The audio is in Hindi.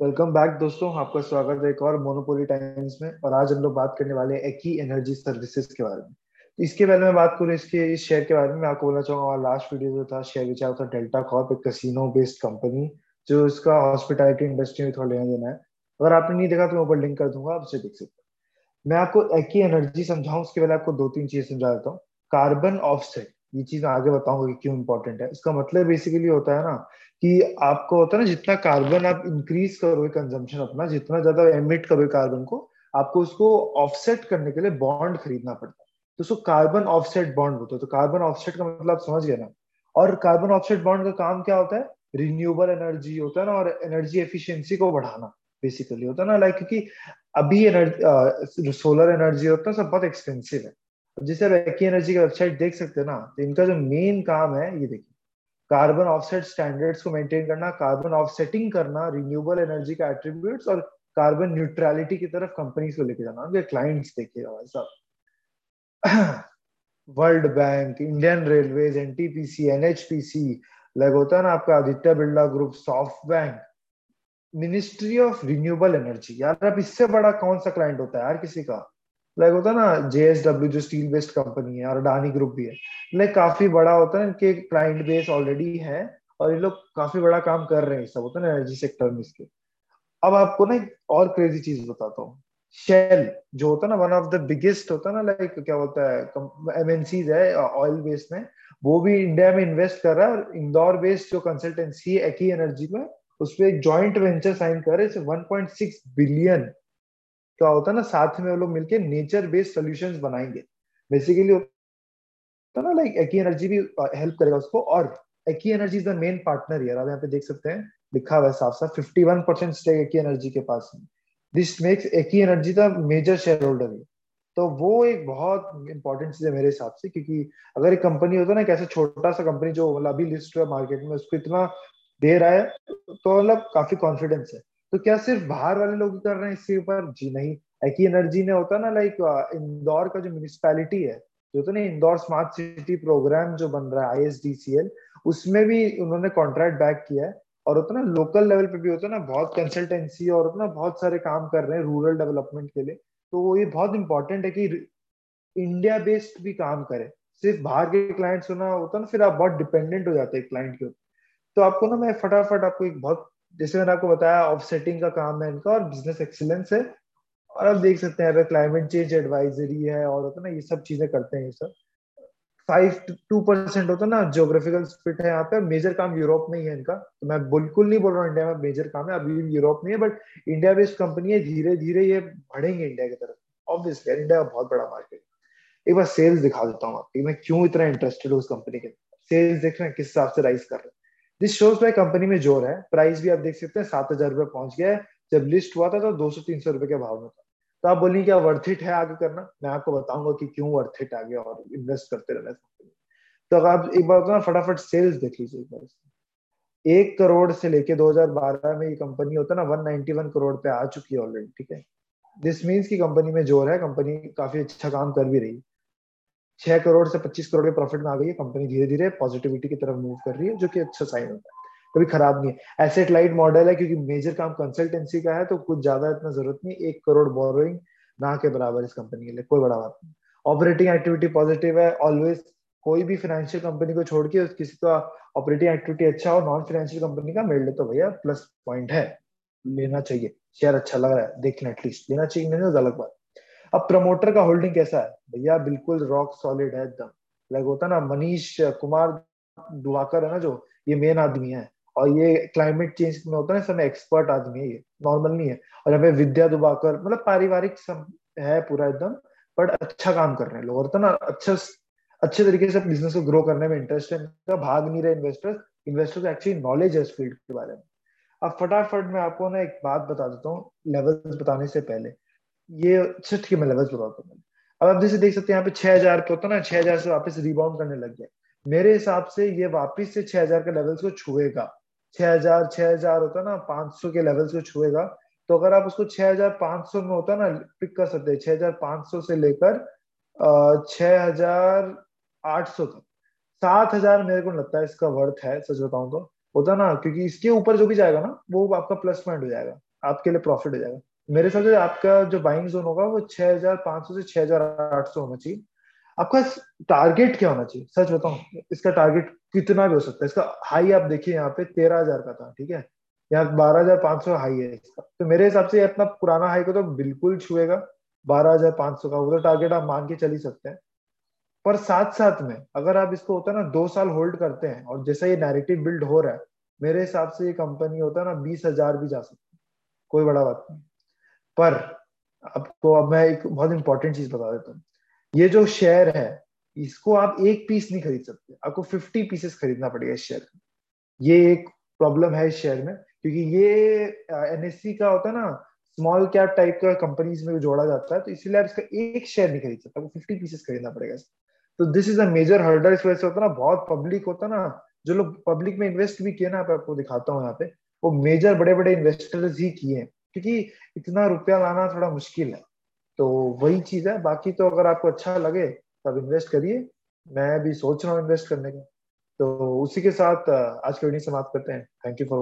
वेलकम बैक दोस्तों। आपका स्वागत है एक और मोनोपोली टाइम्स में, और आज हम लोग बात करने वाले हैं एकी एनर्जी सर्विसेज़ के बारे में। तो इसके बारे में बात करूँ, इसके, इस शेयर के बारे में मैं आपको बोलना चाहूँगा, हमारा लास्ट वीडियो जो था शेयर विचार था डेल्टा कॉप एक कसिनो बेस्ड कंपनी जो इसका हॉस्पिटैलिटी इंडस्ट्री में थोड़ा लेना देना है। अगर आपने नहीं देखा तो मैं ऊपर लिंक कर दूँगा, आप उसे देख सकते हैं। मैं आपको एकी एनर्जी समझाऊँ, उसके पहले आपको दो तीन चीज़ें समझा देता हूँ। कार्बन ऑफसेट ये चीज़ आगे बताऊँगा कि क्यों इंपॉर्टेंट है। इसका मतलब बेसिकली होता है ना कि आपको होता है ना, जितना कार्बन आप इंक्रीज करोगे कंजम्पशन अपना, जितना ज़्यादा एमिट करोगे कार्बन को, आपको उसको ऑफसेट करने के लिए बॉन्ड खरीदना पड़ता है। तो उसको कार्बन ऑफसेट बॉन्ड होता है। तो कार्बन ऑफसेट का मतलब आप समझ गए ना? और कार्बन ऑफसेट बॉन्ड का काम क्या होता है? रिन्यूएबल एनर्जी होता है ना, और एनर्जी एफिशिएंसी को बढ़ाना बेसिकली होता है ना लाइक क्योंकि अभी एनर्जी सोलर एनर्जी होता है, सब बहुत एक्सपेंसिव है। जैसे आप एक्की एनर्जी की वेबसाइट देख सकते हैं ना तो इनका जो मेन काम है, ये देखिए। कार्बन ऑफसेट स्टैंडर्ड्स को मेंटेन करना कार्बन ऑफसेटिंग करना रिन्यूएबल एनर्जी का एट्रीब्यूट्स और कार्बन न्यूट्रलिटी की तरफ़ कंपनीज़ को लेके जाना, उनके क्लाइंट्स देखिएगा साहब। World Bank Indian Railways NTPC NHPC लग होता है ना आपका Aditya Birla group SoftBank ministry of renewable energy यार अब इससे बड़ा कौन सा क्लाइंट होता है यार किसी का? लाइक होता है ना जेएसडब्ल्यू जो स्टील बेस्ड कंपनी है और अडानी ग्रुप भी है लाइक काफ़ी बड़ा होता है, इनके क्लाइंट बेस ऑलरेडी है और ये लोग काफ़ी बड़ा काम कर रहे हैं सब, होता है ना एनर्जी सेक्टर में इसके। अब आपको ना एक और क्रेजी चीज़ बताता हूँ। शेल जो होता है ना वन ऑफ़ द बिगेस्ट होता है ना लाइक क्या होता है एमएनसीज है ऑयल बेस्ड में, वो भी इंडिया में इन्वेस्ट कर रहा है और इंदौर बेस्ड जो कंसल्टेंसी है एकी एनर्जी में उस पर एक ज्वाइंट वेंचर साइन कर रहे हैं वन पॉइंट सिक्स बिलियन क्या होता है ना, साथ में वो लोग मिलके नेचर बेस्ड सोल्यूशन बनाएँगे। बेसिकली होता ना लाइक एकी एनर्जी भी हेल्प करेगा उसको, और एकी energy is the main partner यार आप यहाँ पे देख सकते हैं, लिखा हुआ है साफ़ साफ़ फिफ्टी वन परसेंट स्टेक एकी एनर्जी के पास में। दिस मेक्स एकी energy the major shareholder है तो वो एक बहुत इंपॉर्टेंट चीज़ है मेरे हिसाब से, क्योंकि अगर एक कंपनी होता ना कैसे छोटा सा कंपनी जो मतलब अभी लिस्ट हुआ मार्केट में, उसको इतना दे रहा है तो मतलब काफ़ी कॉन्फिडेंस है। तो क्या सिर्फ़ बाहर वाले लोग कर रहे हैं इसके ऊपर? जी नहीं। एकी एनर्जी ने होता ना लाइक इंदौर का जो म्यूनिसपैलिटी है, जो तो ना इंदौर स्मार्ट सिटी प्रोग्राम जो बन रहा है आईएसडीसीएल उसमें भी उन्होंने कॉन्ट्रैक्ट बैक किया है। और उतना लोकल लेवल पे भी होता है ना, बहुत कंसल्टेंसी और उतना बहुत सारे काम कर रहे हैं रूरल डेवलपमेंट के लिए। तो ये बहुत इंपॉर्टेंट है कि इंडिया बेस्ड भी काम करे। सिर्फ़ बाहर के क्लाइंट होना होता ना, फिर आप बहुत डिपेंडेंट हो जाते हैं क्लाइंट के ऊपर। तो आपको ना मैं फटाफट आपको एक बहुत जैसे मैंने आपको बताया ऑफसेटिंग का काम है इनका और बिज़नेस एक्सीलेंस है। और आप देख सकते हैं, अगर क्लाइमेट चेंज एडवाइजरी है और होता ना, ये सब चीज़ें करते हैं ये सब। फाइव टू परसेंट होता ना जोग्राफिकल स्पिट है यहाँ पे। मेजर काम यूरोप में ही है इनका। तो मैं बिल्कुल नहीं बोल रहा हूँ इंडिया में मेजर काम है, अभी यूरोप में है बट इंडिया बेस्ड कंपनी है धीरे धीरे ये बढ़ेंगे इंडिया की तरफ़। ऑब्वियसली इंडिया का बहुत बड़ा मार्केट एक बार सेल्स दिखा देता हूँ आपकी, मैं क्यों इतना इंटरेस्टेड हूँ उस कंपनी के सेल्स देख रहे हैं, किस हिसाब से राइज कर रहे हैं। दिस शोज़ बाय कंपनी में ज़ोर है। प्राइस भी आप देख सकते हैं, सात हज़ार रुपए पहुँच गया है। जब लिस्ट हुआ था तो दो सौ, तीन सौ रुपए के भाव में था। तो आप बोलिए क्या वर्थ इट है आगे करना? मैं आपको बताऊँगा कि क्यों वर्थ इट आगे और इन्वेस्ट करते रहना कंपनी तो अगर आप एक बार ना फटाफट सेल्स देख लीजिए एक बार एक करोड़ से लेके 2012 में ये कंपनी होता है ना 191 करोड़ पे आ चुकी है ऑलरेडी ठीक है? दिस मीन्स की कंपनी में ज़ोर है कंपनी काफ़ी अच्छा काम कर भी रही है। छह करोड़ से पच्चीस करोड़ के प्रॉफिट में आ गई है कंपनी धीरे धीरे पॉजिटिविटी की तरफ़ मूव कर रही है, जो कि अच्छा साइन होता है। कभी खराब नहीं है। एसेट लाइट मॉडल है, क्योंकि मेजर काम कंसल्टेंसी का है तो कुछ ज़्यादा इतना ज़रूरत नहीं, एक करोड़ बोरोइंग ना के बराबर इस कंपनी के लिए, कोई बड़ा बात नहीं। ऑपरेटिंग एक्टिविटी पॉजिटिव है ऑलवेज कोई भी फाइनेंशियल कंपनी को छोड़ के किसी का ऑपरेटिंग एक्टिविटी अच्छा हो नॉन फाइनेंशियल कंपनी का मिल तो भैया प्लस पॉइंट है। लेना चाहिए। शेयर अच्छा लग रहा है, देखना एटलीस्ट लेना चाहिए नहीं अलग बात। अब प्रमोटर का होल्डिंग कैसा है? भैया, बिल्कुल रॉक सॉलिड है एकदम। लाइक होता ना, मनीष कुमार दुआकर है ना जो, ये मेन आदमी है। और ये क्लाइमेट चेंज में होता है समय एक्सपर्ट आदमी है ये। नॉर्मल नहीं है। और यहाँ पे विद्या दुबाकर मतलब पारिवारिक सब है पूरा एकदम बट अच्छा काम कर रहे हैं लोग। होता ना अच्छा अच्छे तरीके से बिज़नेस को ग्रो करने में इंटरेस्ट है। भाग नहीं रहे इन्वेस्टर्स इन्वेस्टर्स एक्चुअली नॉलेज है इस फ़ील्ड के बारे में। अब फटाफट मैं आपको ना एक बात बता देता हूँ लेवल्स बताने से पहले। ये ठीक के मैं लेवल्स बताता हूँ अब आप जैसे देख सकते हैं, यहाँ पे छह हज़ार पे होता ना, छह हज़ार से वापस रिबाउंड करने लग गया। मेरे हिसाब से ये वापस से छह हज़ार के लेवल्स को छुएगा। छह हज़ार छह हज़ार होता ना, पाँच सौ के लेवल्स को छुएगा। तो अगर आप उसको छह हज़ार पाँच सौ में होता ना पिक कर सकते छह हज़ार पाँच सौ से लेकर छह हज़ार आठ सौ तक। सात हज़ार मेरे को लगता है इसका वर्थ है, सच बताऊँ तो। होता ना, क्योंकि इसके ऊपर जो भी जाएगा ना, वो आपका प्लस पॉइंट हो जाएगा। आपके लिए प्रॉफिट हो जाएगा। मेरे हिसाब से आपका जो बाइंग जोन होगा, वो छह हज़ार पाँच सौ से छह हज़ार आठ सौ होना चाहिए। आपका टारगेट क्या होना चाहिए? सच बताऊँ, इसका टारगेट कितना भी हो सकता है। इसका हाई आप देखिए यहाँ पे, तेरह हज़ार का था, ठीक है? यहाँ बारह हज़ार पाँच सौ हाई है इसका। तो मेरे हिसाब से अपना पुराना हाई को तो बिल्कुल छुएगा। बारह हज़ार पाँच सौ का, वो तो टारगेट आप मान के चल ही सकते हैं। पर साथ साथ में, अगर आप इसको होता है ना, दो साल होल्ड करते हैं, और जैसा ये नैरेटिव बिल्ड हो रहा है, मेरे हिसाब से ये कंपनी होता है ना, बीस हज़ार भी जा सकती है। कोई बड़ा बात नहीं। पर आपको अब मैं एक बहुत इंपॉर्टेंट चीज़ बता देता हूँ। ये जो शेयर है, इसको आप एक पीस नहीं खरीद सकते। आपको फिफ्टी पीसेस खरीदना पड़ेगा इस शेयर का ये एक प्रॉब्लम है इस शेयर में, क्योंकि ये एनएससी का होता है ना स्मॉल कैप टाइप का कंपनीज़ में जोड़ा जाता है तो इसीलिए आप इसका एक शेयर नहीं खरीद सकते। आपको फिफ्टी पीसेस खरीदना पड़ेगा तो this is a major hurdle इस वजह से होता है ना, बहुत पब्लिक होता है ना, जो लोग पब्लिक में इन्वेस्ट भी किए ना आपको दिखाता हूँ यहाँ पे, वो मेजर बड़े बड़े इन्वेस्टर्स ही किए क्योंकि इतना रुपया लाना थोड़ा मुश्किल है। तो वही चीज़ है। बाकी तो अगर आपको अच्छा लगे तब इन्वेस्ट करिए। मैं भी सोच रहा हूँ इन्वेस्ट करने का। तो उसी के साथ आज के वीडियो समाप्त करते हैं। Thank you for